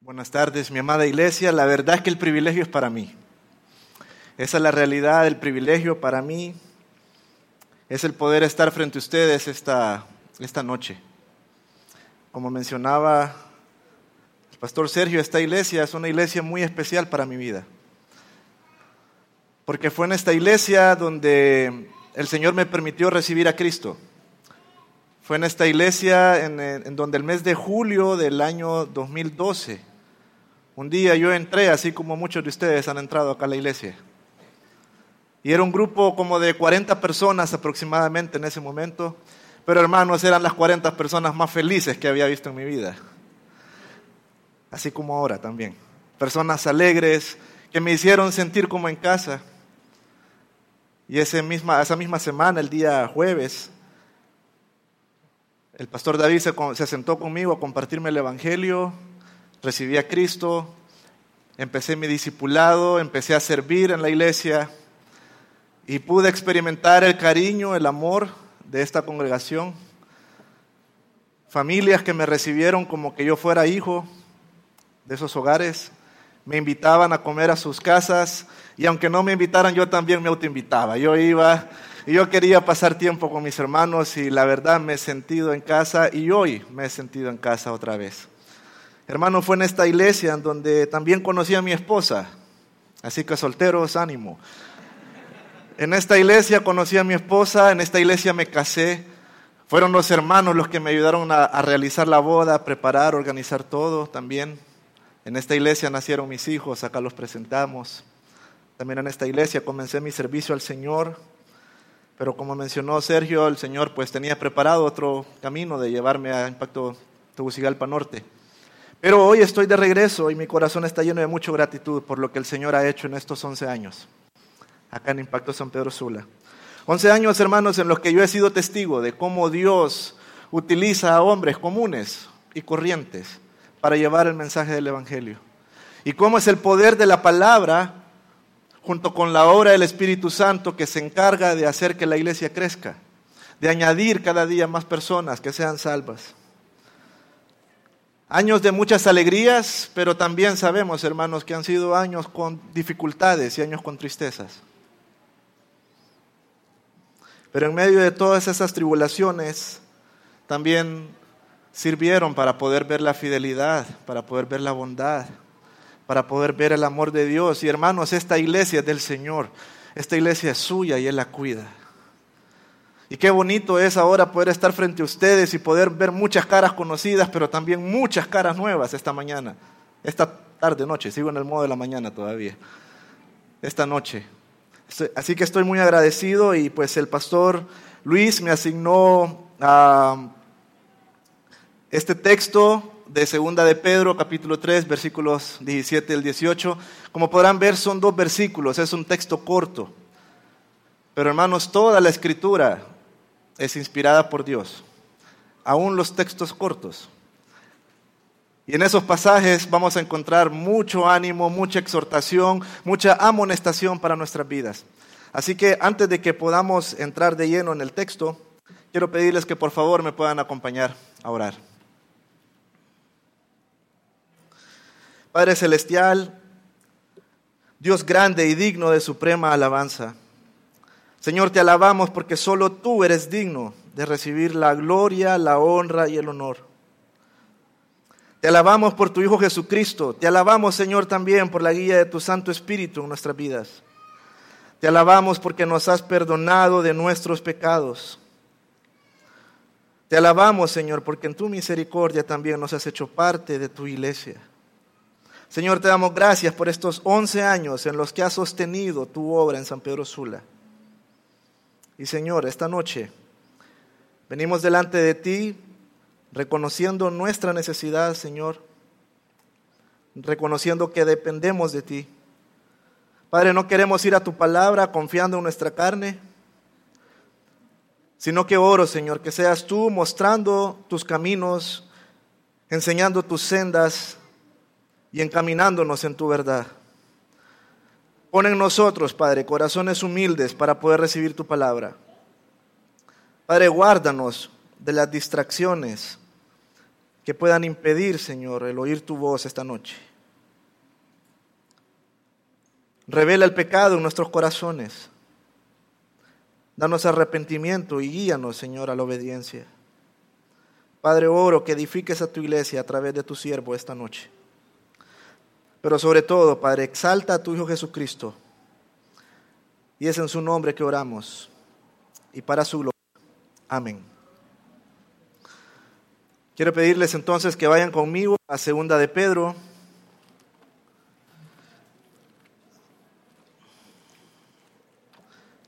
Buenas tardes, mi amada iglesia. La verdad es que el privilegio es para mí. Esa es la realidad, el privilegio para mí es el poder estar frente a ustedes esta, esta noche. Como mencionaba el pastor Sergio, esta iglesia es una iglesia muy especial para mi vida. Porque fue en esta iglesia donde el Señor me permitió recibir a Cristo. Fue en esta iglesia en, en donde el mes de julio del año 2012, un día yo entré, así como muchos de ustedes han entrado acá a la iglesia. Y era un grupo como de 40 personas aproximadamente en ese momento. Pero hermanos, eran las 40 personas más felices que había visto en mi vida. Así como ahora también. Personas alegres que me hicieron sentir como en casa. Y ese misma, esa misma semana, el día jueves, el pastor David se, se sentó conmigo a compartirme el Evangelio, recibí a Cristo, empecé mi discipulado, empecé a servir en la iglesia y pude experimentar el cariño, el amor de esta congregación. Familias que me recibieron como que yo fuera hijo de esos hogares, me invitaban a comer a sus casas y aunque no me invitaran yo también me autoinvitaba. Yo iba y yo quería pasar tiempo con mis hermanos y la verdad me he sentido en casa y hoy me he sentido en casa otra vez. Hermano, fue en esta iglesia en donde también conocí a mi esposa, así que solteros, ánimo. En esta iglesia conocí a mi esposa, en esta iglesia me casé. Fueron los hermanos los que me ayudaron a, realizar la boda, a preparar, organizar todo también. En esta iglesia nacieron mis hijos, acá los presentamos. También en esta iglesia comencé mi servicio al Señor. Pero como mencionó Sergio, el Señor pues tenía preparado otro camino de llevarme a Impacto Tegucigalpa Norte. Pero hoy estoy de regreso y mi corazón está lleno de mucha gratitud por lo que el Señor ha hecho en estos 11 años acá en Impacto San Pedro Sula. Once años, hermanos, en los que yo he sido testigo de cómo Dios utiliza a hombres comunes y corrientes para llevar el mensaje del Evangelio. Y cómo es el poder de la palabra junto con la obra del Espíritu Santo que se encarga de hacer que la iglesia crezca, de añadir cada día más personas que sean salvas. Años de muchas alegrías, pero también sabemos, hermanos, que han sido años con dificultades y años con tristezas. Pero en medio de todas esas tribulaciones, también sirvieron para poder ver la fidelidad, para poder ver la bondad, para poder ver el amor de Dios. Y hermanos, esta iglesia es del Señor, esta iglesia es suya y Él la cuida. Y qué bonito es ahora poder estar frente a ustedes y poder ver muchas caras conocidas, pero también muchas caras nuevas esta mañana, esta tarde, noche, sigo en el modo de la mañana todavía, esta noche. Así que estoy muy agradecido y pues el pastor Luis me asignó este texto de Segunda de Pedro, capítulo 3, versículos 17 al 18. Como podrán ver, son dos versículos, es un texto corto. Pero hermanos, toda la escritura es inspirada por Dios, aún los textos cortos. Y en esos pasajes vamos a encontrar mucho ánimo, mucha exhortación, mucha amonestación para nuestras vidas. Así que antes de que podamos entrar de lleno en el texto, quiero pedirles que por favor me puedan acompañar a orar. Padre Celestial, Dios grande y digno de suprema alabanza. Señor, te alabamos porque solo tú eres digno de recibir la gloria, la honra y el honor. Te alabamos por tu Hijo Jesucristo. Te alabamos, Señor, también por la guía de tu Santo Espíritu en nuestras vidas. Te alabamos porque nos has perdonado de nuestros pecados. Te alabamos, Señor, porque en tu misericordia también nos has hecho parte de tu iglesia. Señor, te damos gracias por estos 11 años en los que has sostenido tu obra en San Pedro Sula. Y Señor, esta noche venimos delante de ti reconociendo nuestra necesidad, Señor, reconociendo que dependemos de ti. Padre, no queremos ir a tu palabra confiando en nuestra carne, sino que oro, Señor, que seas tú mostrando tus caminos, enseñando tus sendas y encaminándonos en tu verdad. Pon en nosotros, Padre, corazones humildes para poder recibir tu palabra. Padre, guárdanos de las distracciones que puedan impedir, Señor, el oír tu voz esta noche. Revela el pecado en nuestros corazones. Danos arrepentimiento y guíanos, Señor, a la obediencia. Padre, oro que edifiques a tu iglesia a través de tu siervo esta noche. Pero sobre todo, Padre, exalta a tu Hijo Jesucristo. Y es en su nombre que oramos. Y para su gloria. Amén. Quiero pedirles entonces que vayan conmigo a segunda de Pedro.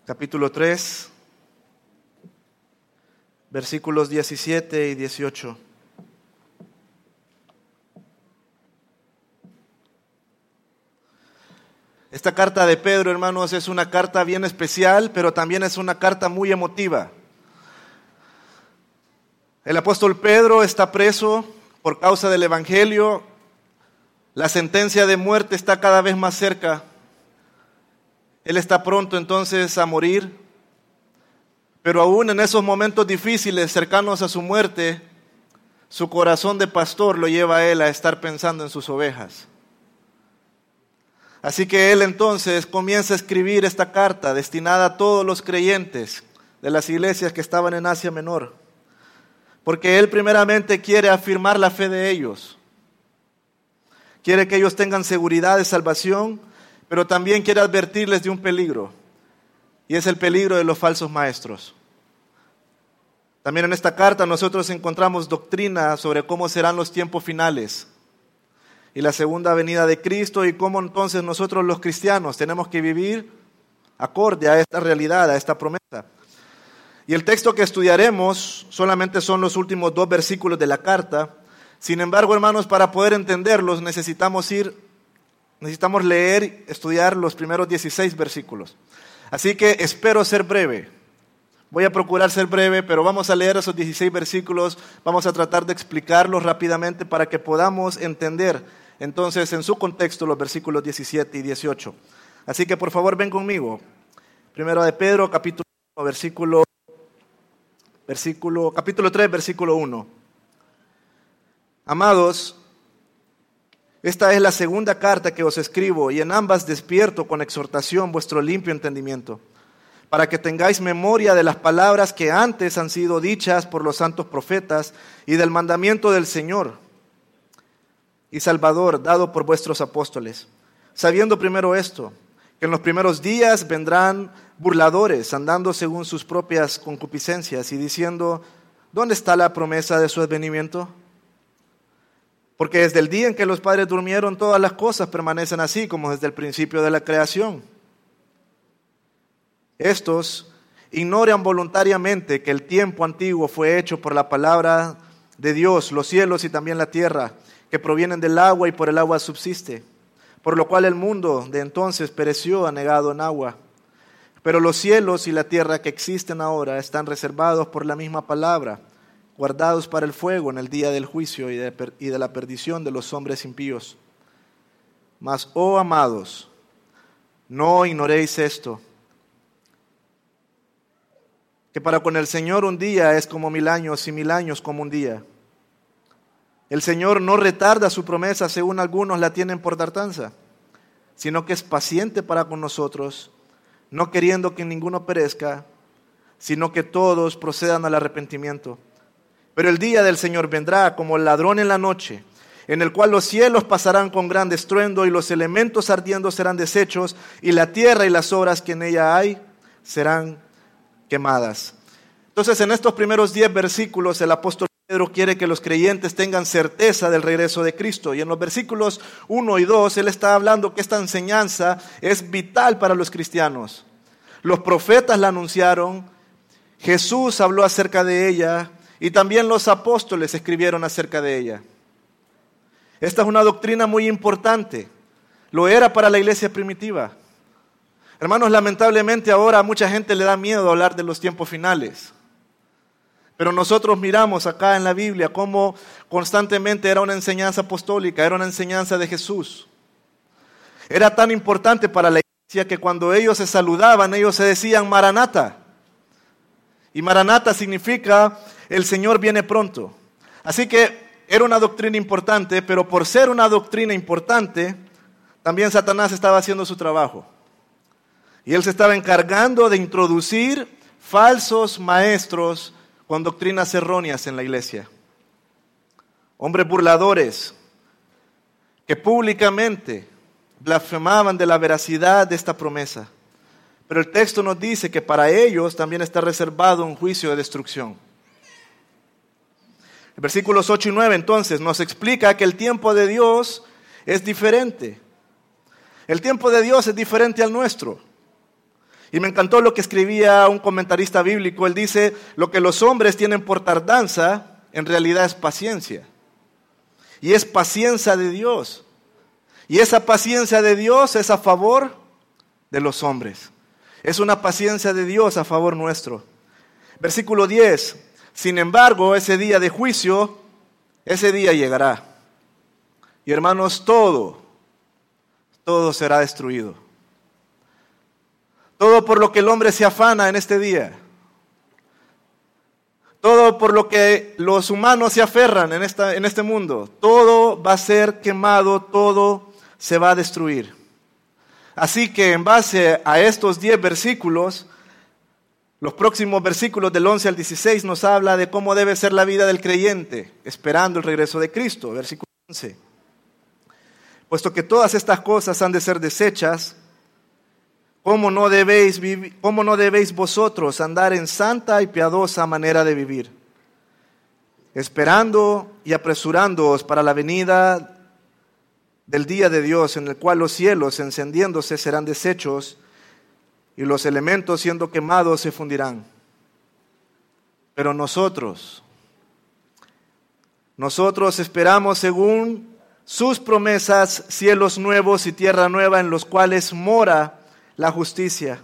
Capítulo 3, versículos 17 y 18. Esta carta de Pedro, hermanos, es una carta bien especial, pero también es una carta muy emotiva. El apóstol Pedro está preso por causa del Evangelio. La sentencia de muerte está cada vez más cerca. Él está pronto entonces a morir. Pero aún en esos momentos difíciles, cercanos a su muerte, su corazón de pastor lo lleva a él a estar pensando en sus ovejas. Así que él entonces comienza a escribir esta carta destinada a todos los creyentes de las iglesias que estaban en Asia Menor. Porque él primeramente quiere afirmar la fe de ellos. Quiere que ellos tengan seguridad de salvación, pero también quiere advertirles de un peligro. Y es el peligro de los falsos maestros. También en esta carta nosotros encontramos doctrina sobre cómo serán los tiempos finales y la segunda venida de Cristo y cómo entonces nosotros los cristianos tenemos que vivir acorde a esta realidad, a esta promesa. Y el texto que estudiaremos solamente son los últimos dos versículos de la carta. Sin embargo, hermanos, para poder entenderlos necesitamos ir, necesitamos leer, estudiar los primeros 16 versículos. Así que espero ser breve. Voy a procurar ser breve, pero vamos a leer esos 16 versículos, vamos a tratar de explicarlos rápidamente para que podamos entender entonces en su contexto los versículos 17 y 18. Así que por favor ven conmigo. Primero de Pedro, capítulo 1, versículo, versículo, capítulo 3, versículo 1. Amados, esta es la segunda carta que os escribo y en ambas despierto con exhortación vuestro limpio entendimiento, para que tengáis memoria de las palabras que antes han sido dichas por los santos profetas y del mandamiento del Señor y Salvador dado por vuestros apóstoles, sabiendo primero esto, que en los primeros días vendrán burladores andando según sus propias concupiscencias y diciendo, ¿dónde está la promesa de su advenimiento? Porque desde el día en que los padres durmieron, todas las cosas permanecen así como desde el principio de la creación. Estos ignoran voluntariamente que el tiempo antiguo fue hecho por la palabra de Dios, los cielos y también la tierra que provienen del agua y por el agua subsiste, por lo cual el mundo de entonces pereció anegado en agua. Pero los cielos y la tierra que existen ahora están reservados por la misma palabra, guardados para el fuego en el día del juicio y de, la perdición de los hombres impíos. Mas, oh amados, no ignoréis esto, que para con el Señor un día es como mil años y mil años como un día. El Señor no retarda su promesa según algunos la tienen por tardanza, sino que es paciente para con nosotros, no queriendo que ninguno perezca, sino que todos procedan al arrepentimiento. Pero el día del Señor vendrá como el ladrón en la noche, en el cual los cielos pasarán con gran estruendo y los elementos ardiendo serán deshechos y la tierra y las obras que en ella hay serán quemadas. Entonces en estos primeros diez versículos el apóstol Pedro quiere que los creyentes tengan certeza del regreso de Cristo. Y en los versículos 1 y 2, él está hablando que esta enseñanza es vital para los cristianos. Los profetas la anunciaron, Jesús habló acerca de ella y también los apóstoles escribieron acerca de ella. Esta es una doctrina muy importante. Lo era para la iglesia primitiva. Hermanos, lamentablemente ahora a mucha gente le da miedo hablar de los tiempos finales. Pero nosotros miramos acá en la Biblia cómo constantemente era una enseñanza apostólica, era una enseñanza de Jesús. Era tan importante para la iglesia que cuando ellos se saludaban, ellos se decían Maranata. Y Maranata significa el Señor viene pronto. Así que era una doctrina importante, pero por ser una doctrina importante, también Satanás estaba haciendo su trabajo. Y él se estaba encargando de introducir falsos maestros con doctrinas erróneas en la iglesia. Hombres burladores que públicamente blasfemaban de la veracidad de esta promesa. Pero el texto nos dice que para ellos también está reservado un juicio de destrucción. Versículos 8 y 9 entonces nos explica que el tiempo de Dios es diferente. El tiempo de Dios es diferente al nuestro. Y me encantó lo que escribía un comentarista bíblico. Él dice, lo que los hombres tienen por tardanza, en realidad es paciencia. Y es paciencia de Dios. Y esa paciencia de Dios es a favor de los hombres. Es una paciencia de Dios a favor nuestro. Versículo 10. Sin embargo, ese día de juicio, ese día llegará. Y hermanos, todo, todo será destruido. Todo por lo que el hombre se afana en este día. Todo por lo que los humanos se aferran en, esta, en este mundo. Todo va a ser quemado, todo se va a destruir. Así que en base a estos 10 versículos, los próximos versículos del 11 al 16 nos habla de cómo debe ser la vida del creyente, esperando el regreso de Cristo. Versículo 11. Puesto que todas estas cosas han de ser desechas, ¿cómo no debéis, cómo no debéis vosotros andar en santa y piadosa manera de vivir? Esperando y apresurándoos para la venida del día de Dios, en el cual los cielos encendiéndose serán deshechos y los elementos siendo quemados se fundirán. Pero nosotros, nosotros esperamos según sus promesas cielos nuevos y tierra nueva en los cuales mora la justicia.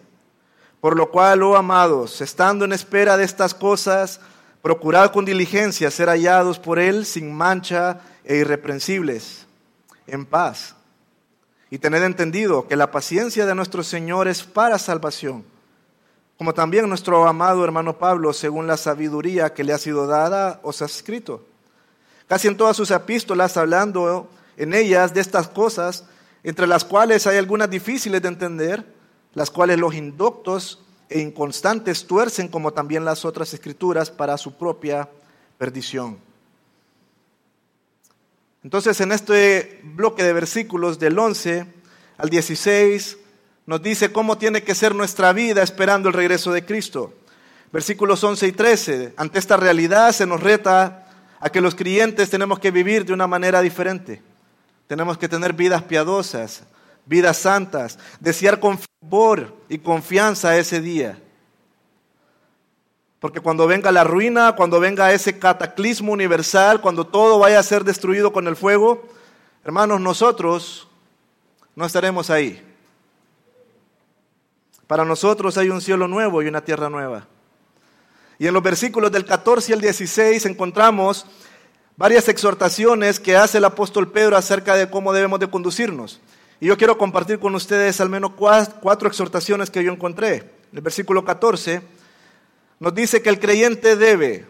Por lo cual, oh amados, estando en espera de estas cosas, procurad con diligencia ser hallados por Él sin mancha e irreprensibles, en paz y tened entendido que la paciencia de nuestro Señor es para salvación, como también nuestro amado hermano Pablo, según la sabiduría que le ha sido dada, os ha escrito. Casi en todas sus epístolas, hablando en ellas de estas cosas, entre las cuales hay algunas difíciles de entender, las cuales los indoctos e inconstantes tuercen, como también las otras escrituras, para su propia perdición. Entonces, en este bloque de versículos del 11 al 16, nos dice cómo tiene que ser nuestra vida esperando el regreso de Cristo. Versículos 11 y 13, ante esta realidad se nos reta a que los creyentes tenemos que vivir de una manera diferente. Tenemos que tener vidas piadosas, vidas santas, desear con favor y confianza ese día. Porque cuando venga la ruina, cuando venga ese cataclismo universal, cuando todo vaya a ser destruido con el fuego, hermanos, nosotros no estaremos ahí. Para nosotros hay un cielo nuevo y una tierra nueva. Y en los versículos del 14 al 16 encontramos varias exhortaciones que hace el apóstol Pedro acerca de cómo debemos de conducirnos. Y yo quiero compartir con ustedes al menos cuatro exhortaciones que yo encontré. En el versículo 14 nos dice que el creyente debe.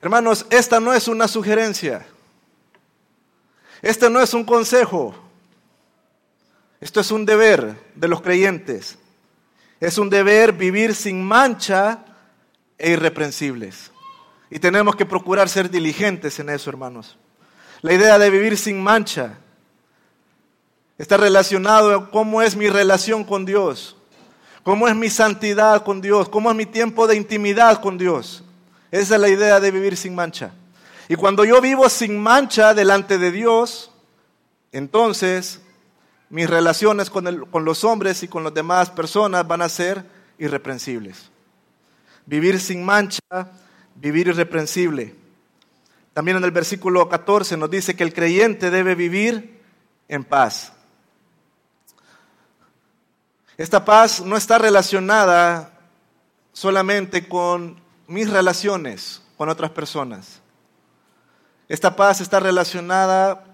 Hermanos, esta no es una sugerencia. Este no es un consejo. Esto es un deber de los creyentes. Es un deber vivir sin mancha e irreprensibles. Y tenemos que procurar ser diligentes en eso, hermanos. La idea de vivir sin mancha está relacionado a cómo es mi relación con Dios. ¿Cómo es mi santidad con Dios? ¿Cómo es mi tiempo de intimidad con Dios? Esa es la idea de vivir sin mancha. Y cuando yo vivo sin mancha delante de Dios, entonces mis relaciones con, con, los hombres y con las demás personas van a ser irreprensibles. Vivir sin mancha, vivir irreprensible. También en el versículo 14 nos dice que el creyente debe vivir en paz. Esta paz no está relacionada solamente con mis relaciones con otras personas. Esta paz está relacionada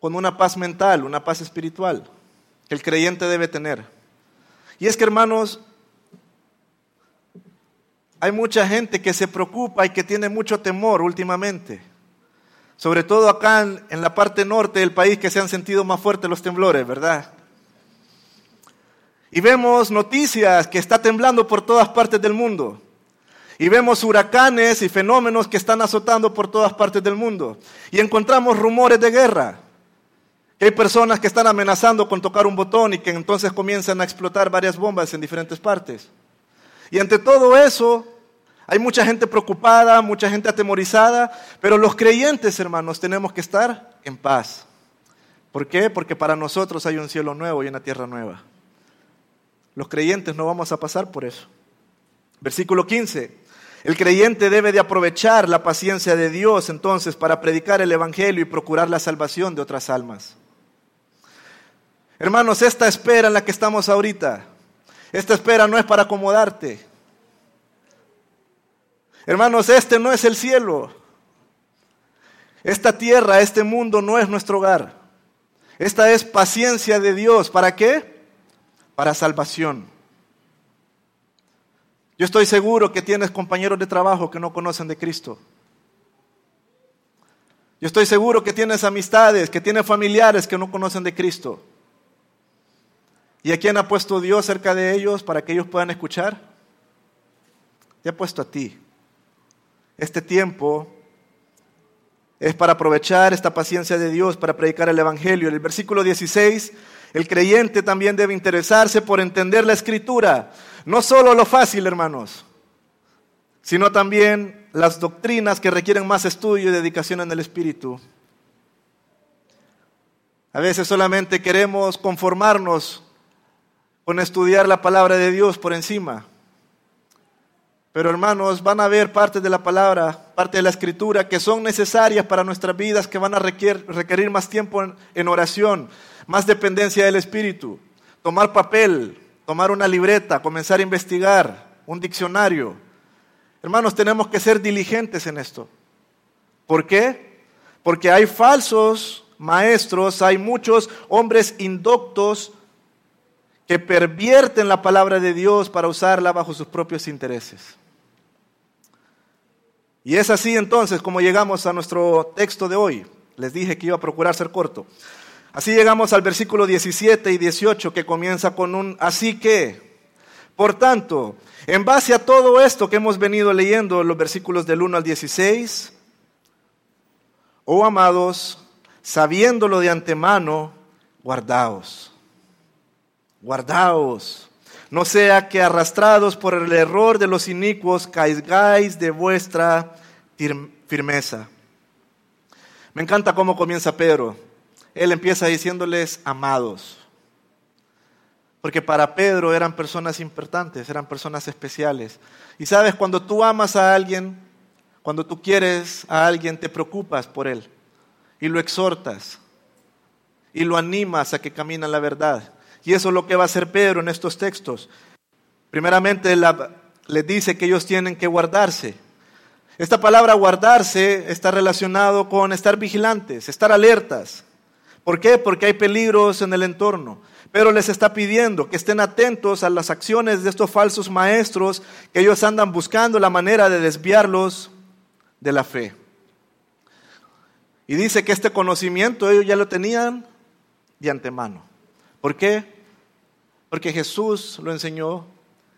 con una paz mental, una paz espiritual. que el creyente debe tener. Y es que, hermanos, hay mucha gente que se preocupa y que tiene mucho temor últimamente. Sobre todo acá en, la parte norte del país que se han sentido más fuertes los temblores, ¿verdad? Y vemos noticias que está temblando por todas partes del mundo. Y vemos huracanes y fenómenos que están azotando por todas partes del mundo. Y encontramos rumores de guerra. hay personas que están amenazando con tocar un botón y que entonces comienzan a explotar varias bombas en diferentes partes. Y ante todo eso, hay mucha gente preocupada, mucha gente atemorizada, pero los creyentes, hermanos, tenemos que estar en paz. ¿Por qué? Porque para nosotros hay un cielo nuevo y una tierra nueva. Los creyentes no vamos a pasar por eso. Versículo 15. El creyente debe de aprovechar la paciencia de Dios entonces para predicar el Evangelio y procurar la salvación de otras almas. Hermanos, esta espera en la que estamos ahorita, esta espera no es para acomodarte. Hermanos, este no es el cielo. Esta tierra, este mundo no es nuestro hogar. Esta es paciencia de Dios. ¿Para qué? Para salvación. Yo estoy seguro que tienes compañeros de trabajo que no conocen de Cristo. Yo estoy seguro que tienes amistades, que tienes familiares que no conocen de Cristo. ¿Y a quién ha puesto Dios cerca de ellos para que ellos puedan escuchar? Te ha puesto a ti. Este tiempo es para aprovechar esta paciencia de Dios para predicar el Evangelio. En el versículo 16, el creyente también debe interesarse por entender la escritura. No solo lo fácil, hermanos, sino también las doctrinas que requieren más estudio y dedicación en el Espíritu. A veces solamente queremos conformarnos con estudiar la palabra de Dios por encima. Pero hermanos, van a haber partes de la palabra, parte de la escritura que son necesarias para nuestras vidas, que van a requerir, más tiempo en, oración, más dependencia del Espíritu. Tomar papel, tomar una libreta, comenzar a investigar, un diccionario. Hermanos, tenemos que ser diligentes en esto. ¿Por qué? Porque hay falsos maestros, hay muchos hombres indoctos que pervierten la palabra de Dios para usarla bajo sus propios intereses. Y es así entonces como llegamos a nuestro texto de hoy. Les dije que iba a procurar ser corto. Así llegamos al versículo 17 y 18 que comienza con un así que. Por tanto, en base a todo esto que hemos venido leyendo, los versículos del 1 al 16, oh amados, sabiéndolo de antemano, guardaos. Guardaos no sea que arrastrados por el error de los inicuos caigáis de vuestra firmeza. Me encanta cómo comienza Pedro. Él empieza diciéndoles amados. Porque para Pedro eran personas importantes, eran personas especiales. Y sabes, cuando tú amas a alguien, cuando tú quieres a alguien, te preocupas por él. Y lo exhortas. Y lo animas a que camine la verdad. Y eso es lo que va a hacer Pedro en estos textos. Primeramente les dice que ellos tienen que guardarse. Esta palabra guardarse está relacionado con estar vigilantes, estar alertas. ¿Por qué? Porque hay peligros en el entorno. Pero les está pidiendo que estén atentos a las acciones de estos falsos maestros que ellos andan buscando la manera de desviarlos de la fe. Y dice que este conocimiento ellos ya lo tenían de antemano. ¿Por qué? Porque Jesús lo enseñó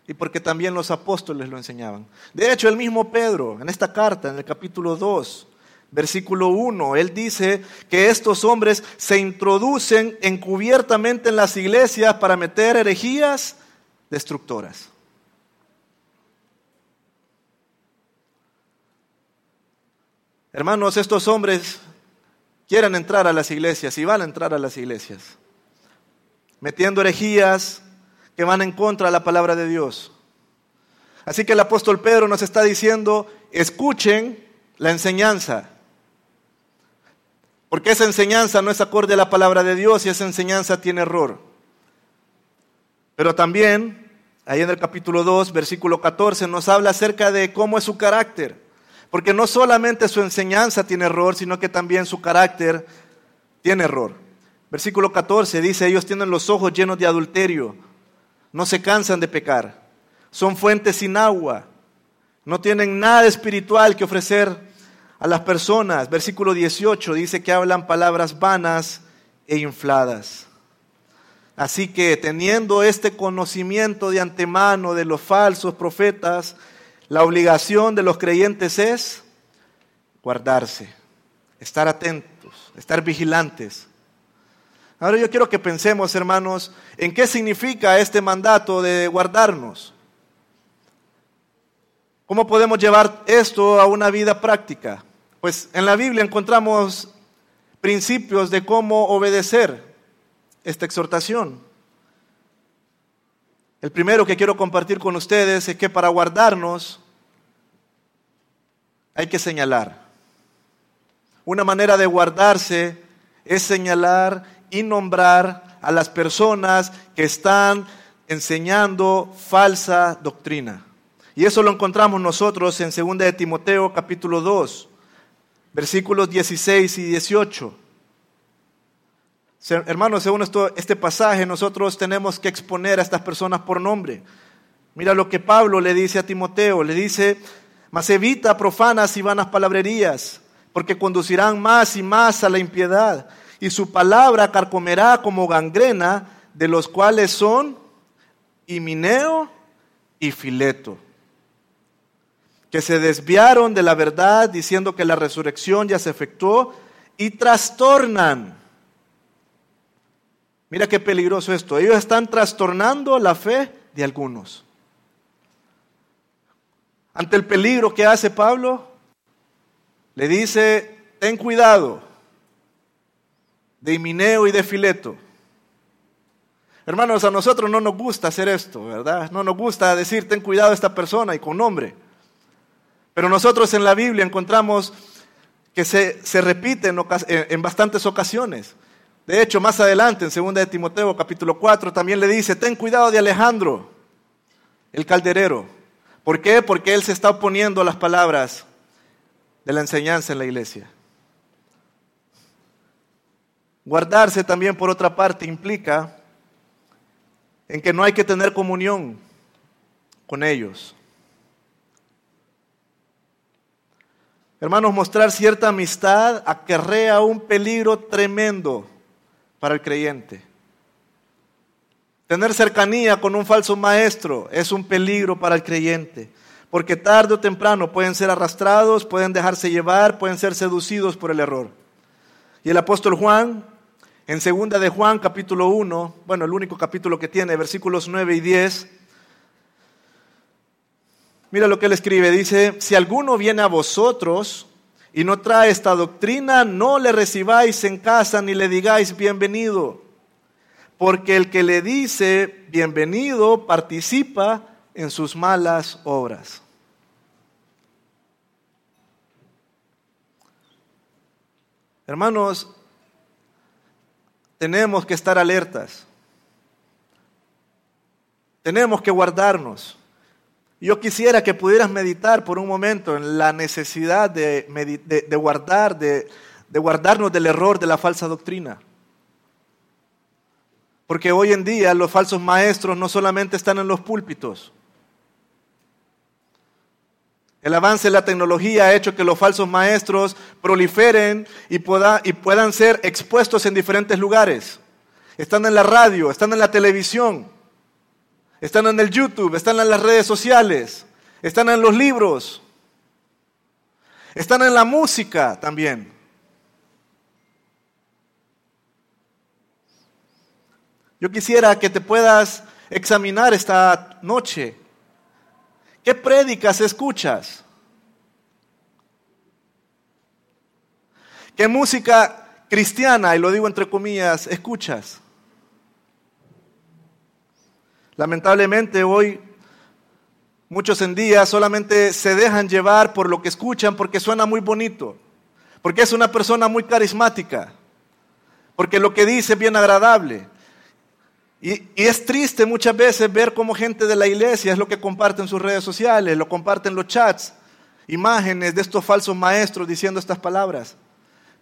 y porque también los apóstoles lo enseñaban. De hecho, el mismo Pedro, en esta carta, en el capítulo 2, versículo 1, él dice que estos hombres se introducen encubiertamente en las iglesias para meter herejías destructoras. Hermanos, estos hombres quieren entrar a las iglesias y van a entrar a las iglesias metiendo herejías que van en contra de la palabra de Dios. Así que el apóstol Pedro nos está diciendo, escuchen la enseñanza. Porque esa enseñanza no es acorde a la palabra de Dios y esa enseñanza tiene error. Pero también, ahí en el capítulo 2, versículo 14, nos habla acerca de cómo es su carácter. Porque no solamente su enseñanza tiene error, sino que también su carácter tiene error. Versículo 14 dice, ellos tienen los ojos llenos de adulterio, no se cansan de pecar, son fuentes sin agua, no tienen nada espiritual que ofrecer a las personas. Versículo 18 dice que hablan palabras vanas e infladas. Así que teniendo este conocimiento de antemano de los falsos profetas, la obligación de los creyentes es guardarse, estar atentos, estar vigilantes. Ahora yo quiero que pensemos, hermanos, en qué significa este mandato de guardarnos. ¿Cómo podemos llevar esto a una vida práctica? Pues en la Biblia encontramos principios de cómo obedecer esta exhortación. El primero que quiero compartir con ustedes es que para guardarnos hay que señalar. Una manera de guardarse es señalar y nombrar a las personas que están enseñando falsa doctrina. Y eso lo encontramos nosotros en 2 de Timoteo capítulo 2, versículos 16 y 18. Hermanos, según esto, este pasaje, nosotros tenemos que exponer a estas personas por nombre. Mira lo que Pablo le dice a Timoteo, le dice, mas evita profanas y vanas palabrerías, porque conducirán más y más a la impiedad, y su palabra carcomerá como gangrena, de los cuales son Himineo y Fileto, que se desviaron de la verdad diciendo que la resurrección ya se efectuó y trastornan Mira qué peligroso esto. Ellos están trastornando la fe de algunos. Ante el peligro que hace Pablo, le dice, ten cuidado de Himineo y de Fileto. Hermanos, a nosotros no nos gusta hacer esto, ¿verdad? No nos gusta decir, ten cuidado de esta persona y con nombre. Pero nosotros en la Biblia encontramos que se, se repite en, en bastantes ocasiones. De hecho, más adelante, en 2 de Timoteo capítulo 4, también le dice, ten cuidado de Alejandro, el calderero. ¿Por qué? Porque él se está oponiendo a las palabras de la enseñanza en la iglesia. Guardarse también, por otra parte, implica en que no hay que tener comunión con ellos. Hermanos, mostrar cierta amistad acarrea un peligro tremendo para el creyente. Tener cercanía con un falso maestro es un peligro para el creyente, porque tarde o temprano pueden ser arrastrados, pueden dejarse llevar, pueden ser seducidos por el error. Y el apóstol Juan, en segunda de Juan capítulo 1, bueno, el único capítulo que tiene, versículos 9 y 10, mira lo que él escribe, dice, si alguno viene a vosotros y no trae esta doctrina, no le recibáis en casa ni le digáis bienvenido, porque el que le dice bienvenido participa en sus malas obras. Hermanos, tenemos que estar alertas. Tenemos que guardarnos. Yo quisiera que pudieras meditar por un momento en la necesidad de, guardar, de, de guardarnos del error de la falsa doctrina. Porque hoy en día los falsos maestros no solamente están en los púlpitos. El avance de la tecnología ha hecho que los falsos maestros proliferen y, y puedan ser expuestos en diferentes lugares. Están en la radio, están en la televisión. Están en el YouTube, están en las redes sociales, están en los libros, están en la música también. Yo quisiera que te puedas examinar esta noche. ¿Qué prédicas escuchas? ¿Qué música cristiana, y lo digo entre comillas, escuchas? Lamentablemente hoy muchos en día solamente se dejan llevar por lo que escuchan porque suena muy bonito, porque es una persona muy carismática, porque lo que dice es bien agradable. Y, es triste muchas veces ver cómo gente de la iglesia es lo que comparte en sus redes sociales, lo comparten los chats, imágenes de estos falsos maestros diciendo estas palabras.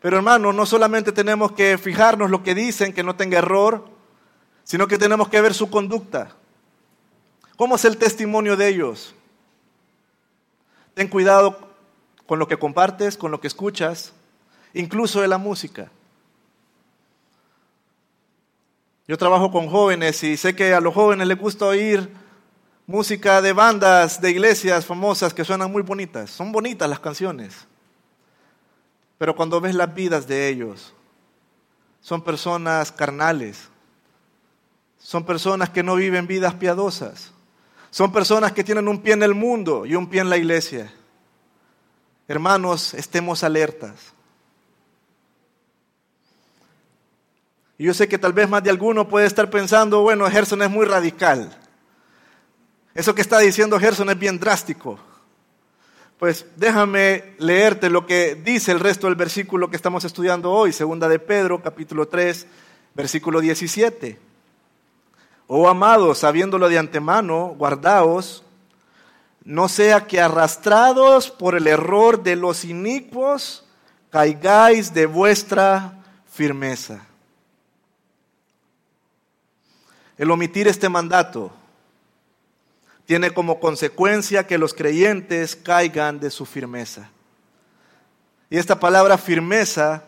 Pero hermano, no solamente tenemos que fijarnos lo que dicen, que no tenga error, sino que tenemos que ver su conducta. ¿Cómo es el testimonio de ellos? Ten cuidado con lo que compartes, con lo que escuchas, incluso de la música. Yo trabajo con jóvenes y sé que a los jóvenes les gusta oír música de bandas, de iglesias famosas que suenan muy bonitas. Son bonitas las canciones. Pero cuando ves las vidas de ellos, son personas carnales. Son personas que no viven vidas piadosas. Son personas que tienen un pie en el mundo y un pie en la iglesia. Hermanos, estemos alertas. Y yo sé que tal vez más de alguno puede estar pensando, bueno, Gerson es muy radical. Eso que está diciendo Gerson es bien drástico. Pues déjame leerte lo que dice el resto del versículo que estamos estudiando hoy, segunda de Pedro, capítulo 3, versículo 17. Oh amados, sabiéndolo de antemano, guardaos, no sea que arrastrados por el error de los inicuos, caigáis de vuestra firmeza. El omitir este mandato tiene como consecuencia que los creyentes caigan de su firmeza. Y esta palabra firmeza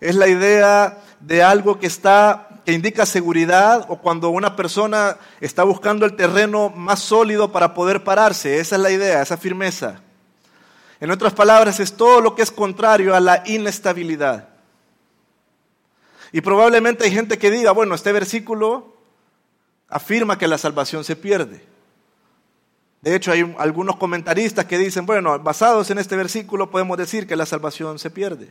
es la idea de algo que está que indica seguridad o cuando una persona está buscando el terreno más sólido para poder pararse. Esa es la idea, esa firmeza. En otras palabras, es todo lo que es contrario a la inestabilidad. Y probablemente hay gente que diga, bueno, este versículo afirma que la salvación se pierde. De hecho, hay algunos comentaristas que dicen, bueno, basados en este versículo podemos decir que la salvación se pierde.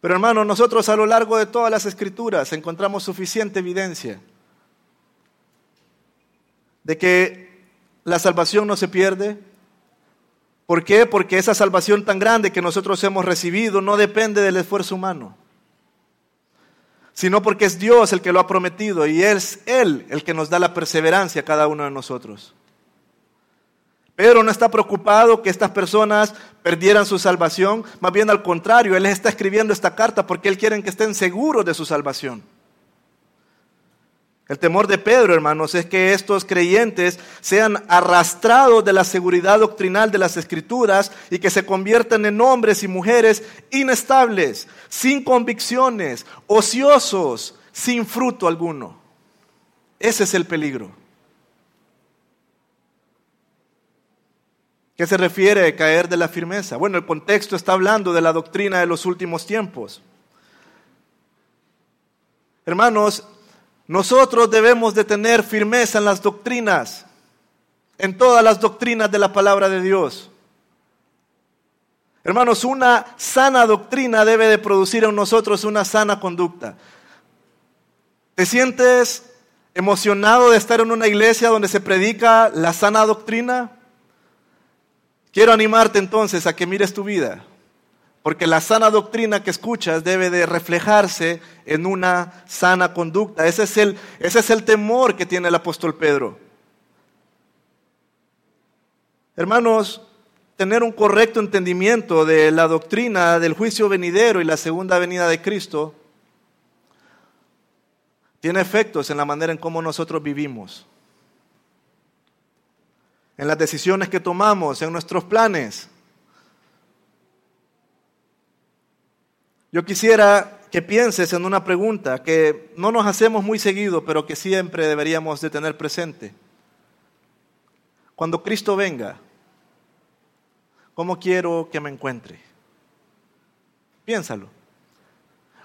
Pero hermano, nosotros a lo largo de todas las escrituras encontramos suficiente evidencia de que la salvación no se pierde. ¿Por qué? Porque esa salvación tan grande que nosotros hemos recibido no depende del esfuerzo humano sino porque es Dios el que lo ha prometido y es Él el que nos da la perseverancia a cada uno de nosotros. Pedro no está preocupado que estas personas perdieran su salvación, más bien al contrario, Él está escribiendo esta carta porque Él quiere que estén seguros de su salvación. El temor de Pedro, hermanos, es que estos creyentes sean arrastrados de la seguridad doctrinal de las escrituras y que se conviertan en hombres y mujeres inestables, sin convicciones, ociosos, sin fruto alguno. Ese es el peligro. ¿Qué se refiere a caer de la firmeza? Bueno, el contexto está hablando de la doctrina de los últimos tiempos. Hermanos, nosotros debemos de tener firmeza en las doctrinas, en todas las doctrinas de la palabra de Dios. Hermanos, una sana doctrina debe de producir en nosotros una sana conducta. ¿Te sientes emocionado de estar en una iglesia donde se predica la sana doctrina? Quiero animarte entonces a que mires tu vida. Porque la sana doctrina que escuchas debe de reflejarse en una sana conducta. Ese es el, ese es el temor que tiene el apóstol Pedro. Hermanos, tener un correcto entendimiento de la doctrina del juicio venidero y la segunda venida de Cristo tiene efectos en la manera en cómo nosotros vivimos, en las decisiones que tomamos, en nuestros planes. Yo quisiera que pienses en una pregunta que no nos hacemos muy seguido, pero que siempre deberíamos de tener presente. Cuando Cristo venga, ¿cómo quiero que me encuentre? Piénsalo.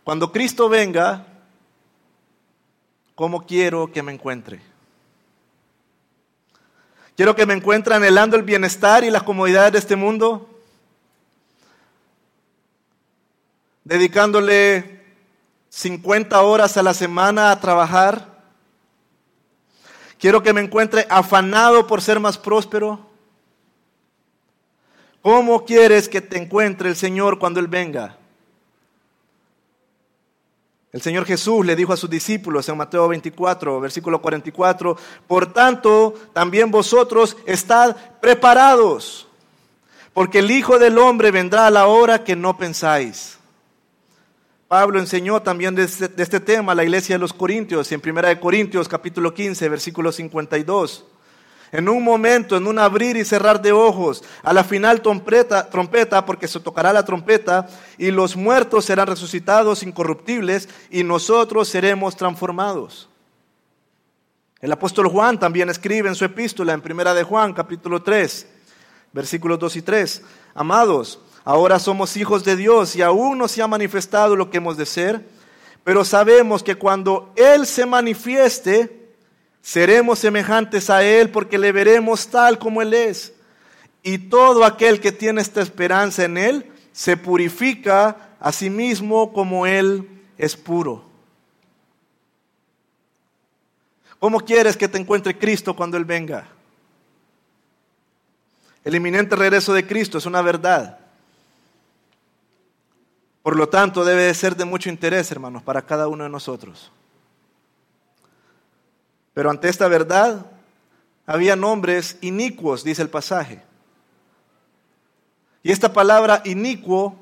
Cuando Cristo venga, ¿cómo quiero que me encuentre? ¿Quiero que me encuentre anhelando el bienestar y las comodidades de este mundo? Dedicándole 50 horas a la semana a trabajar. Quiero que me encuentre afanado por ser más próspero. ¿Cómo quieres que te encuentre el Señor cuando Él venga? El Señor Jesús le dijo a sus discípulos en Mateo 24, versículo 44, por tanto, también vosotros estad preparados porque el Hijo del Hombre vendrá a la hora que no pensáis. Pablo enseñó también de este, de este tema a la iglesia de los Corintios, en 1 Corintios capítulo 15, versículo 52 en un momento, en un abrir y cerrar de ojos, a la final trompeta, trompeta, porque se tocará la trompeta, y los muertos serán resucitados incorruptibles, y nosotros seremos transformados. El apóstol Juan también escribe en su epístola, en primera de Juan, capítulo 3, versículos 2 y 3, Amados, ahora somos hijos de Dios y aún no se ha manifestado lo que hemos de ser, pero sabemos que cuando Él se manifieste, Seremos semejantes a Él porque le veremos tal como Él es. Y todo aquel que tiene esta esperanza en Él se purifica a sí mismo como Él es puro. ¿Cómo quieres que te encuentre Cristo cuando Él venga? El inminente regreso de Cristo es una verdad. Por lo tanto, debe de ser de mucho interés, hermanos, para cada uno de nosotros. Pero ante esta verdad había nombres inicuos, dice el pasaje. Y esta palabra inicuo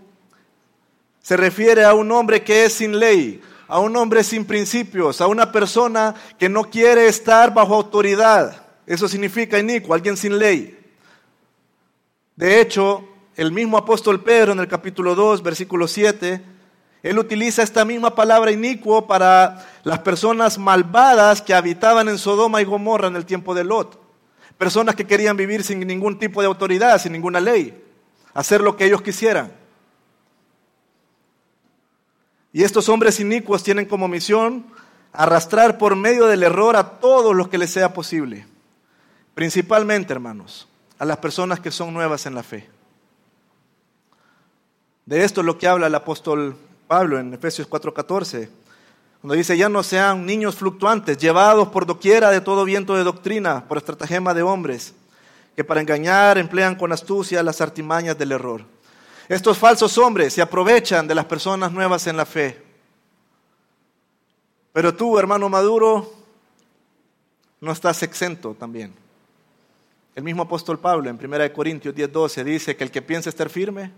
se refiere a un hombre que es sin ley, a un hombre sin principios, a una persona que no quiere estar bajo autoridad. Eso significa inicuo, alguien sin ley. De hecho, el mismo apóstol Pedro en el capítulo 2, versículo 7, él utiliza esta misma palabra inicuo para las personas malvadas que habitaban en Sodoma y Gomorra en el tiempo de Lot. Personas que querían vivir sin ningún tipo de autoridad, sin ninguna ley, hacer lo que ellos quisieran. Y estos hombres inicuos tienen como misión arrastrar por medio del error a todos los que les sea posible. Principalmente, hermanos, a las personas que son nuevas en la fe. De esto es lo que habla el apóstol Pablo en Efesios 4:14, cuando dice, ya no sean niños fluctuantes, llevados por doquiera de todo viento de doctrina, por estratagema de hombres, que para engañar emplean con astucia las artimañas del error. Estos falsos hombres se aprovechan de las personas nuevas en la fe. Pero tú, hermano Maduro, no estás exento también. El mismo apóstol Pablo en 1 Corintios 10:12 dice que el que piensa estar firme,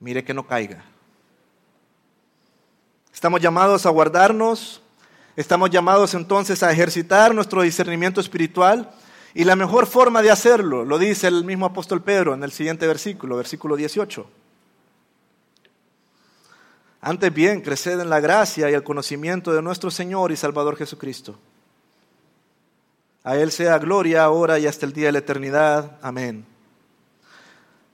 mire que no caiga. Estamos llamados a guardarnos, estamos llamados entonces a ejercitar nuestro discernimiento espiritual y la mejor forma de hacerlo, lo dice el mismo apóstol Pedro en el siguiente versículo, versículo 18. Antes bien, creced en la gracia y el conocimiento de nuestro Señor y Salvador Jesucristo. A Él sea gloria ahora y hasta el día de la eternidad. Amén.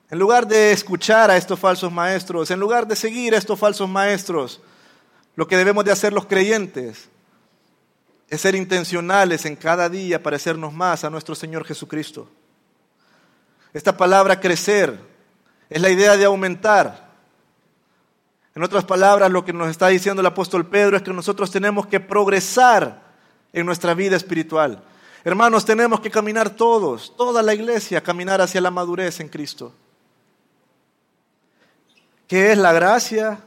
En lugar de escuchar a estos falsos maestros, en lugar de seguir a estos falsos maestros, lo que debemos de hacer los creyentes es ser intencionales en cada día parecernos más a nuestro Señor Jesucristo. Esta palabra crecer es la idea de aumentar. En otras palabras, lo que nos está diciendo el apóstol Pedro es que nosotros tenemos que progresar en nuestra vida espiritual. Hermanos, tenemos que caminar todos, toda la iglesia, caminar hacia la madurez en Cristo. ¿Qué es la gracia?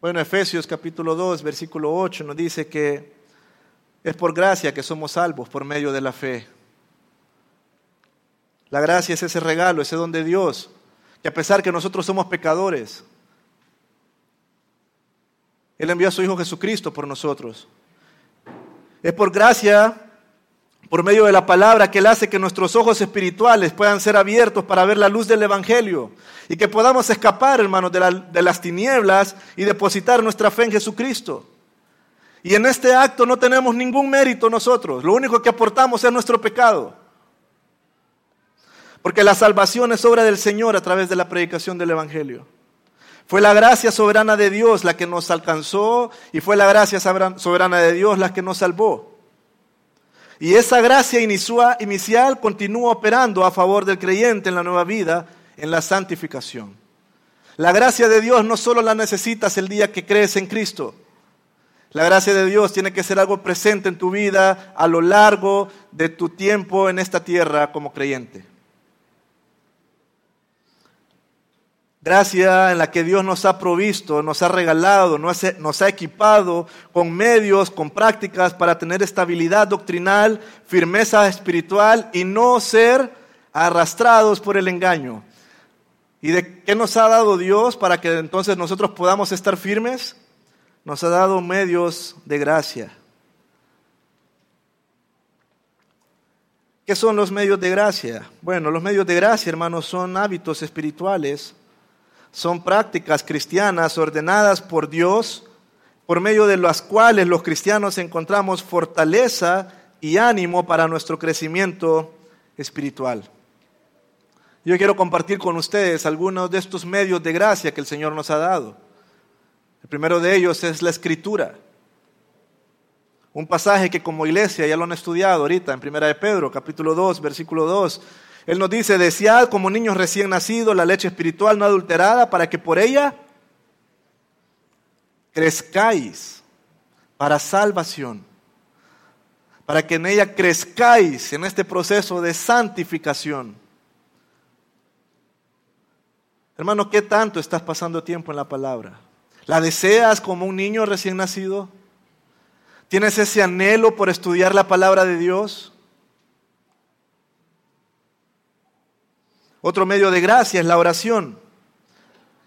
Bueno, Efesios capítulo 2, versículo 8 nos dice que es por gracia que somos salvos por medio de la fe. La gracia es ese regalo, ese don de Dios, que a pesar que nosotros somos pecadores, Él envió a su Hijo Jesucristo por nosotros. Es por gracia por medio de la palabra que Él hace que nuestros ojos espirituales puedan ser abiertos para ver la luz del Evangelio y que podamos escapar, hermanos, de, de, las tinieblas y depositar nuestra fe en Jesucristo. Y en este acto no tenemos ningún mérito nosotros, lo único que aportamos es nuestro pecado. Porque la salvación es obra del Señor a través de la predicación del Evangelio. Fue la gracia soberana de Dios la que nos alcanzó y fue la gracia soberana de Dios la que nos salvó. Y esa gracia inicial continúa operando a favor del creyente en la nueva vida, en la santificación. La gracia de Dios no solo la necesitas el día que crees en Cristo. La gracia de Dios tiene que ser algo presente en tu vida a lo largo de tu tiempo en esta tierra como creyente. Gracia en la que Dios nos ha provisto, nos ha regalado, nos ha equipado con medios, con prácticas para tener estabilidad doctrinal, firmeza espiritual y no ser arrastrados por el engaño. ¿Y de qué nos ha dado Dios para que entonces nosotros podamos estar firmes? Nos ha dado medios de gracia. ¿Qué son los medios de gracia? Bueno, los medios de gracia, hermanos, son hábitos espirituales, son prácticas cristianas ordenadas por Dios, por medio de las cuales los cristianos encontramos fortaleza y ánimo para nuestro crecimiento espiritual. Yo quiero compartir con ustedes algunos de estos medios de gracia que el Señor nos ha dado. El primero de ellos es la escritura. Un pasaje que como iglesia ya lo han estudiado ahorita en Primera de Pedro, capítulo 2, versículo 2. Él nos dice, desead como niños recién nacidos la leche espiritual no adulterada para que por ella crezcáis para salvación, para que en ella crezcáis en este proceso de santificación. Hermano, ¿qué tanto estás pasando tiempo en la palabra? ¿La deseas como un niño recién nacido? ¿Tienes ese anhelo por estudiar la palabra de Dios? Otro medio de gracia es la oración.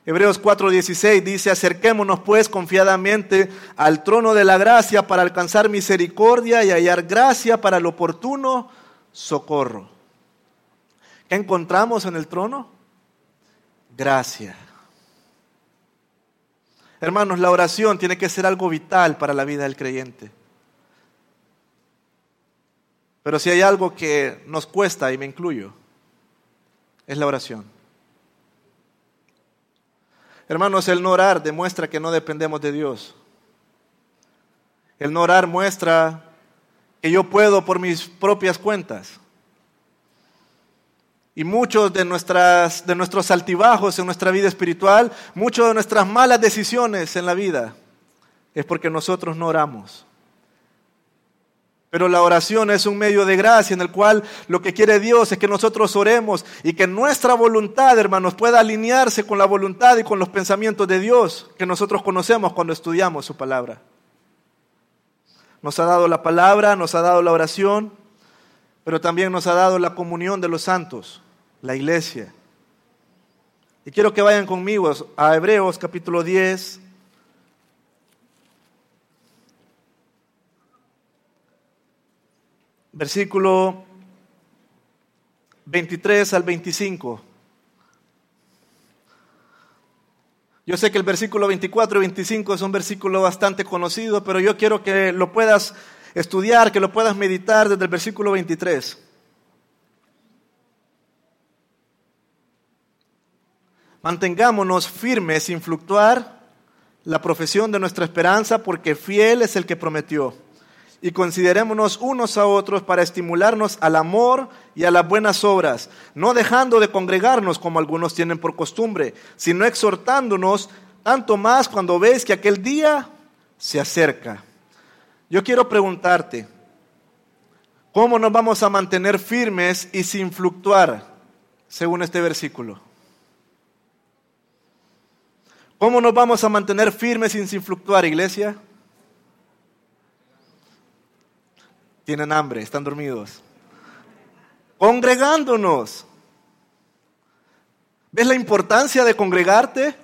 Hebreos 4:16 dice, acerquémonos pues confiadamente al trono de la gracia para alcanzar misericordia y hallar gracia para el oportuno socorro. ¿Qué encontramos en el trono? gracia. Hermanos, la oración tiene que ser algo vital para la vida del creyente. Pero si hay algo que nos cuesta, y me incluyo, es la oración. Hermanos, el no orar demuestra que no dependemos de Dios. El no orar muestra que yo puedo por mis propias cuentas. Y muchos de, nuestras, de nuestros altibajos en nuestra vida espiritual, muchas de nuestras malas decisiones en la vida, es porque nosotros no oramos. Pero la oración es un medio de gracia en el cual lo que quiere Dios es que nosotros oremos y que nuestra voluntad, hermanos, pueda alinearse con la voluntad y con los pensamientos de Dios que nosotros conocemos cuando estudiamos su palabra. Nos ha dado la palabra, nos ha dado la oración, pero también nos ha dado la comunión de los santos la iglesia. Y quiero que vayan conmigo a Hebreos capítulo 10. Versículo 23 al 25. Yo sé que el versículo 24 y 25 es un versículo bastante conocido, pero yo quiero que lo puedas estudiar, que lo puedas meditar desde el versículo 23. Mantengámonos firmes sin fluctuar la profesión de nuestra esperanza, porque fiel es el que prometió. Y considerémonos unos a otros para estimularnos al amor y a las buenas obras, no dejando de congregarnos como algunos tienen por costumbre, sino exhortándonos tanto más cuando veis que aquel día se acerca. Yo quiero preguntarte, ¿cómo nos vamos a mantener firmes y sin fluctuar según este versículo? ¿Cómo nos vamos a mantener firmes sin, sin fluctuar, iglesia? Tienen hambre, están dormidos. Congregándonos. ¿Ves la importancia de congregarte?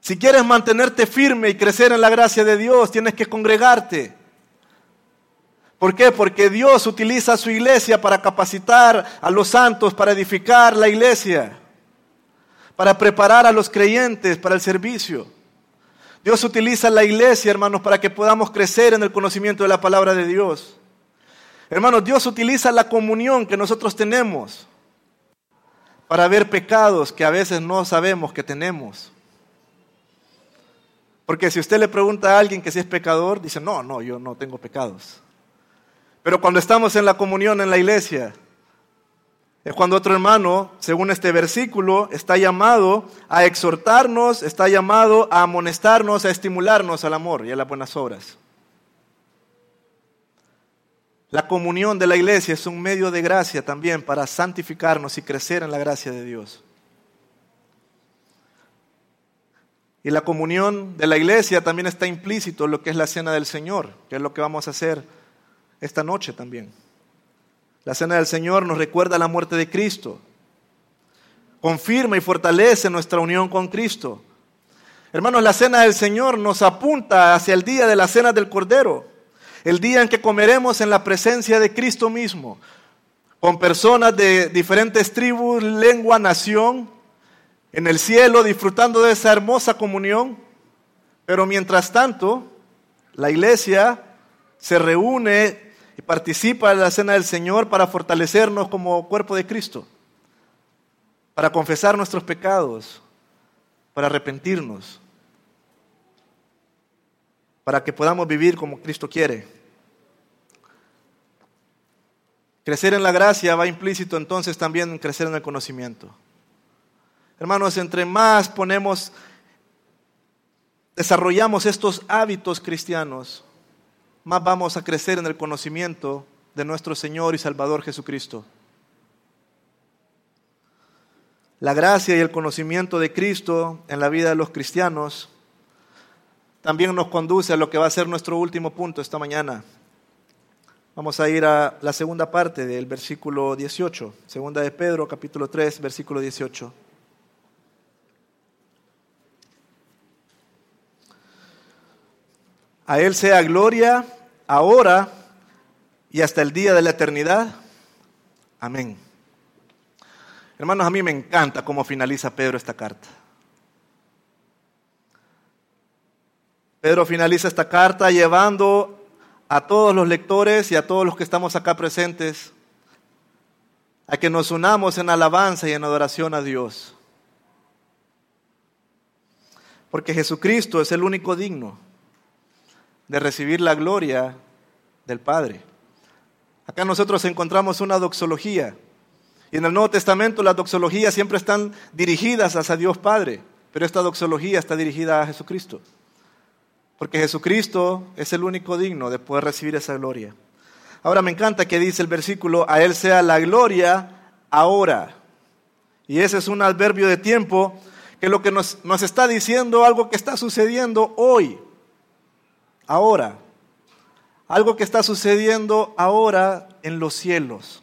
Si quieres mantenerte firme y crecer en la gracia de Dios, tienes que congregarte. ¿Por qué? Porque Dios utiliza su iglesia para capacitar a los santos, para edificar la iglesia para preparar a los creyentes para el servicio. Dios utiliza la iglesia, hermanos, para que podamos crecer en el conocimiento de la palabra de Dios. Hermanos, Dios utiliza la comunión que nosotros tenemos para ver pecados que a veces no sabemos que tenemos. Porque si usted le pregunta a alguien que si es pecador, dice, no, no, yo no tengo pecados. Pero cuando estamos en la comunión en la iglesia, es cuando otro hermano, según este versículo, está llamado a exhortarnos, está llamado a amonestarnos, a estimularnos al amor y a las buenas obras. La comunión de la iglesia es un medio de gracia también para santificarnos y crecer en la gracia de Dios. Y la comunión de la iglesia también está implícito en lo que es la cena del Señor, que es lo que vamos a hacer esta noche también. La cena del Señor nos recuerda la muerte de Cristo. Confirma y fortalece nuestra unión con Cristo. Hermanos, la cena del Señor nos apunta hacia el día de la cena del Cordero, el día en que comeremos en la presencia de Cristo mismo, con personas de diferentes tribus, lengua, nación, en el cielo, disfrutando de esa hermosa comunión. Pero mientras tanto, la iglesia se reúne y participa en la cena del Señor para fortalecernos como cuerpo de Cristo, para confesar nuestros pecados, para arrepentirnos, para que podamos vivir como Cristo quiere. Crecer en la gracia va implícito entonces también en crecer en el conocimiento. Hermanos, entre más ponemos, desarrollamos estos hábitos cristianos, más vamos a crecer en el conocimiento de nuestro Señor y Salvador Jesucristo. La gracia y el conocimiento de Cristo en la vida de los cristianos también nos conduce a lo que va a ser nuestro último punto esta mañana. Vamos a ir a la segunda parte del versículo 18, segunda de Pedro, capítulo 3, versículo 18. A Él sea gloria ahora y hasta el día de la eternidad. Amén. Hermanos, a mí me encanta cómo finaliza Pedro esta carta. Pedro finaliza esta carta llevando a todos los lectores y a todos los que estamos acá presentes a que nos unamos en alabanza y en adoración a Dios. Porque Jesucristo es el único digno de recibir la gloria del Padre. Acá nosotros encontramos una doxología. Y en el Nuevo Testamento las doxologías siempre están dirigidas hacia Dios Padre, pero esta doxología está dirigida a Jesucristo. Porque Jesucristo es el único digno de poder recibir esa gloria. Ahora me encanta que dice el versículo, a Él sea la gloria ahora. Y ese es un adverbio de tiempo que lo que nos, nos está diciendo algo que está sucediendo hoy ahora. Algo que está sucediendo ahora en los cielos.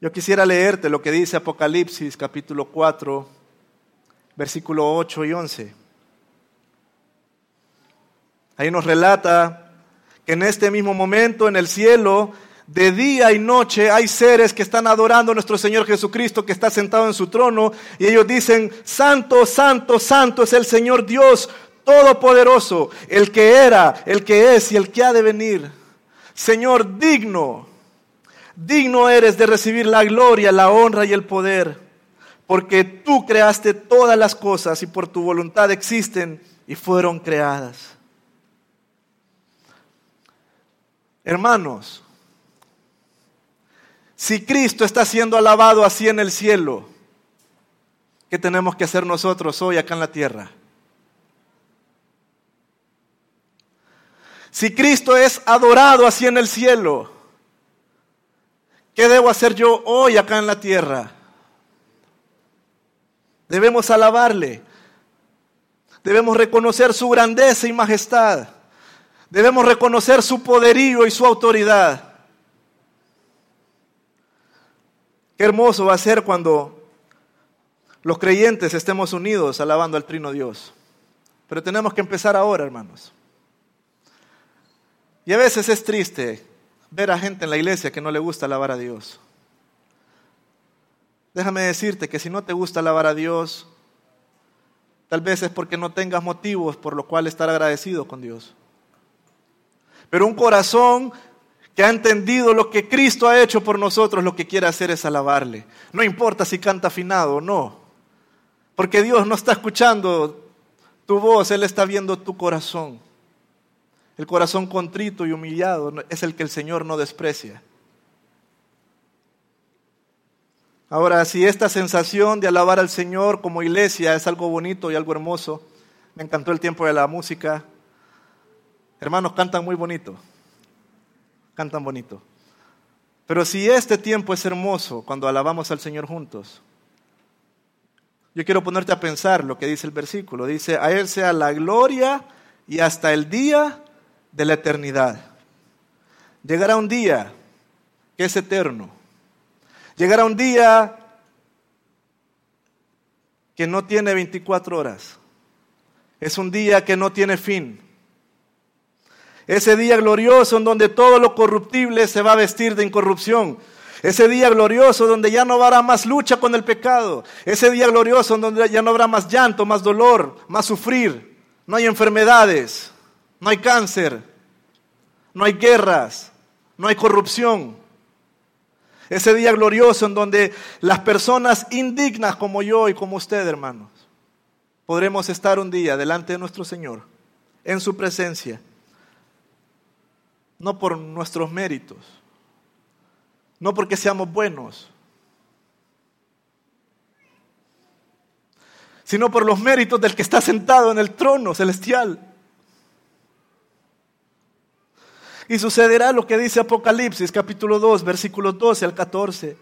Yo quisiera leerte lo que dice Apocalipsis capítulo 4, versículo 8 y 11. Ahí nos relata que en este mismo momento en el cielo, de día y noche, hay seres que están adorando a nuestro Señor Jesucristo que está sentado en su trono y ellos dicen, Santo, Santo, Santo es el Señor Dios Todopoderoso, el que era, el que es y el que ha de venir. Señor, digno, digno eres de recibir la gloria, la honra y el poder, porque tú creaste todas las cosas y por tu voluntad existen y fueron creadas. Hermanos, si Cristo está siendo alabado así en el cielo, ¿qué tenemos que hacer nosotros hoy acá en la tierra? Si Cristo es adorado así en el cielo, ¿qué debo hacer yo hoy acá en la tierra? Debemos alabarle. Debemos reconocer su grandeza y majestad. Debemos reconocer su poderío y su autoridad. Hermoso va a ser cuando los creyentes estemos unidos alabando al Trino Dios. Pero tenemos que empezar ahora, hermanos. Y a veces es triste ver a gente en la iglesia que no le gusta alabar a Dios. Déjame decirte que si no te gusta alabar a Dios, tal vez es porque no tengas motivos por lo cual estar agradecido con Dios. Pero un corazón que ha entendido lo que Cristo ha hecho por nosotros, lo que quiere hacer es alabarle. No importa si canta afinado o no, porque Dios no está escuchando tu voz, Él está viendo tu corazón. El corazón contrito y humillado es el que el Señor no desprecia. Ahora, si esta sensación de alabar al Señor como iglesia es algo bonito y algo hermoso, me encantó el tiempo de la música. Hermanos, cantan muy bonito. Cantan bonito. Pero si este tiempo es hermoso cuando alabamos al Señor juntos, yo quiero ponerte a pensar lo que dice el versículo. Dice, a Él sea la gloria y hasta el día de la eternidad. Llegará un día que es eterno. Llegará un día que no tiene 24 horas. Es un día que no tiene fin. Ese día glorioso en donde todo lo corruptible se va a vestir de incorrupción. Ese día glorioso donde ya no habrá más lucha con el pecado. Ese día glorioso donde ya no habrá más llanto, más dolor, más sufrir. No hay enfermedades, no hay cáncer, no hay guerras, no hay corrupción. Ese día glorioso en donde las personas indignas como yo y como usted, hermanos, podremos estar un día delante de nuestro Señor, en su presencia, no por nuestros méritos, no porque seamos buenos, sino por los méritos del que está sentado en el trono celestial. Y sucederá lo que dice Apocalipsis capítulo 2, versículos 12 al 14,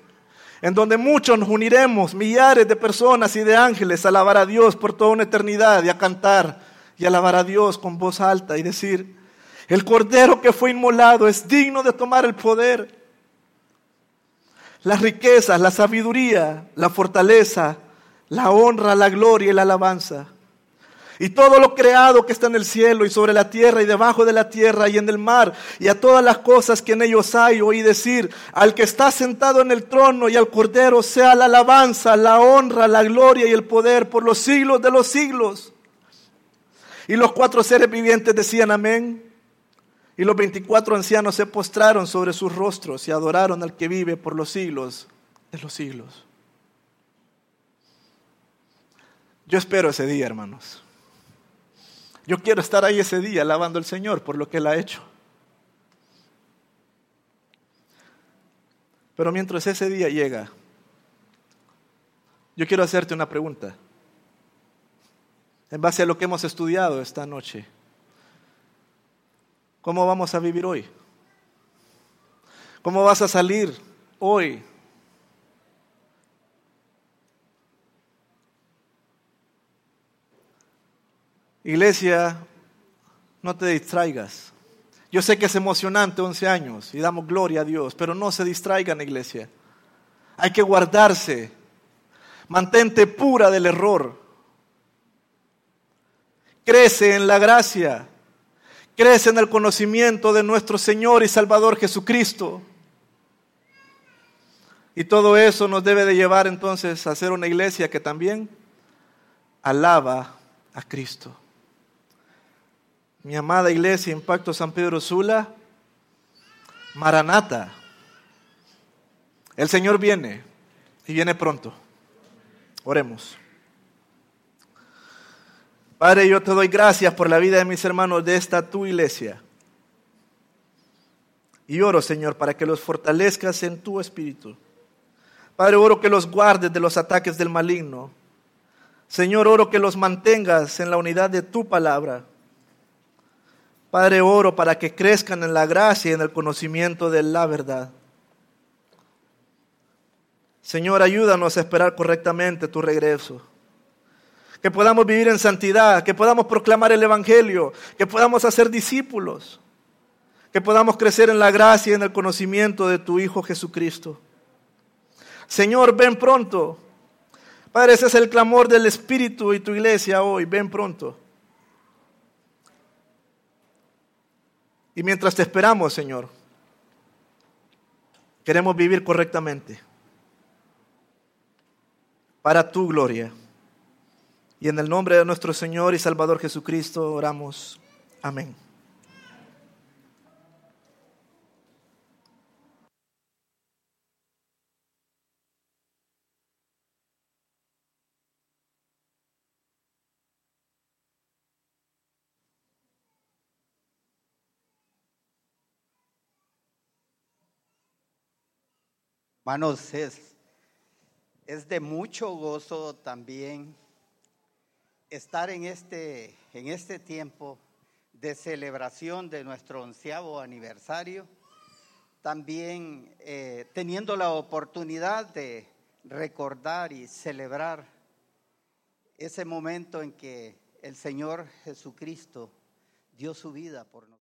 en donde muchos nos uniremos, millares de personas y de ángeles, a alabar a Dios por toda una eternidad y a cantar y alabar a Dios con voz alta y decir, el cordero que fue inmolado es digno de tomar el poder, las riquezas, la sabiduría, la fortaleza, la honra, la gloria y la alabanza y todo lo creado que está en el cielo y sobre la tierra y debajo de la tierra y en el mar y a todas las cosas que en ellos hay, oí decir, al que está sentado en el trono y al cordero sea la alabanza, la honra, la gloria y el poder por los siglos de los siglos. Y los cuatro seres vivientes decían amén. Y los veinticuatro ancianos se postraron sobre sus rostros y adoraron al que vive por los siglos de los siglos. Yo espero ese día, hermanos. Yo quiero estar ahí ese día alabando al Señor por lo que Él ha hecho. Pero mientras ese día llega, yo quiero hacerte una pregunta. En base a lo que hemos estudiado esta noche, ¿cómo vamos a vivir hoy? ¿Cómo vas a salir hoy Iglesia, no te distraigas. Yo sé que es emocionante 11 años y damos gloria a Dios, pero no se distraigan, iglesia. Hay que guardarse. Mantente pura del error. Crece en la gracia. Crece en el conocimiento de nuestro Señor y Salvador Jesucristo. Y todo eso nos debe de llevar entonces a ser una iglesia que también alaba a Cristo mi amada iglesia Impacto San Pedro Sula, Maranata. El Señor viene y viene pronto. Oremos. Padre, yo te doy gracias por la vida de mis hermanos de esta tu iglesia. Y oro, Señor, para que los fortalezcas en tu espíritu. Padre, oro que los guardes de los ataques del maligno. Señor, oro que los mantengas en la unidad de tu palabra. Padre, oro para que crezcan en la gracia y en el conocimiento de la verdad. Señor, ayúdanos a esperar correctamente tu regreso. Que podamos vivir en santidad, que podamos proclamar el Evangelio, que podamos hacer discípulos, que podamos crecer en la gracia y en el conocimiento de tu Hijo Jesucristo. Señor, ven pronto. Padre, ese es el clamor del Espíritu y tu iglesia hoy. Ven pronto. Y mientras te esperamos, Señor, queremos vivir correctamente para tu gloria. Y en el nombre de nuestro Señor y Salvador Jesucristo oramos. Amén. Hermanos, es, es de mucho gozo también estar en este, en este tiempo de celebración de nuestro onceavo aniversario, también eh, teniendo la oportunidad de recordar y celebrar ese momento en que el Señor Jesucristo dio su vida por nosotros.